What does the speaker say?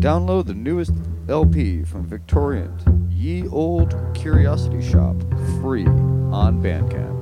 Download the newest LP from Victorian, Ye Old Curiosity Shop, free on Bandcamp.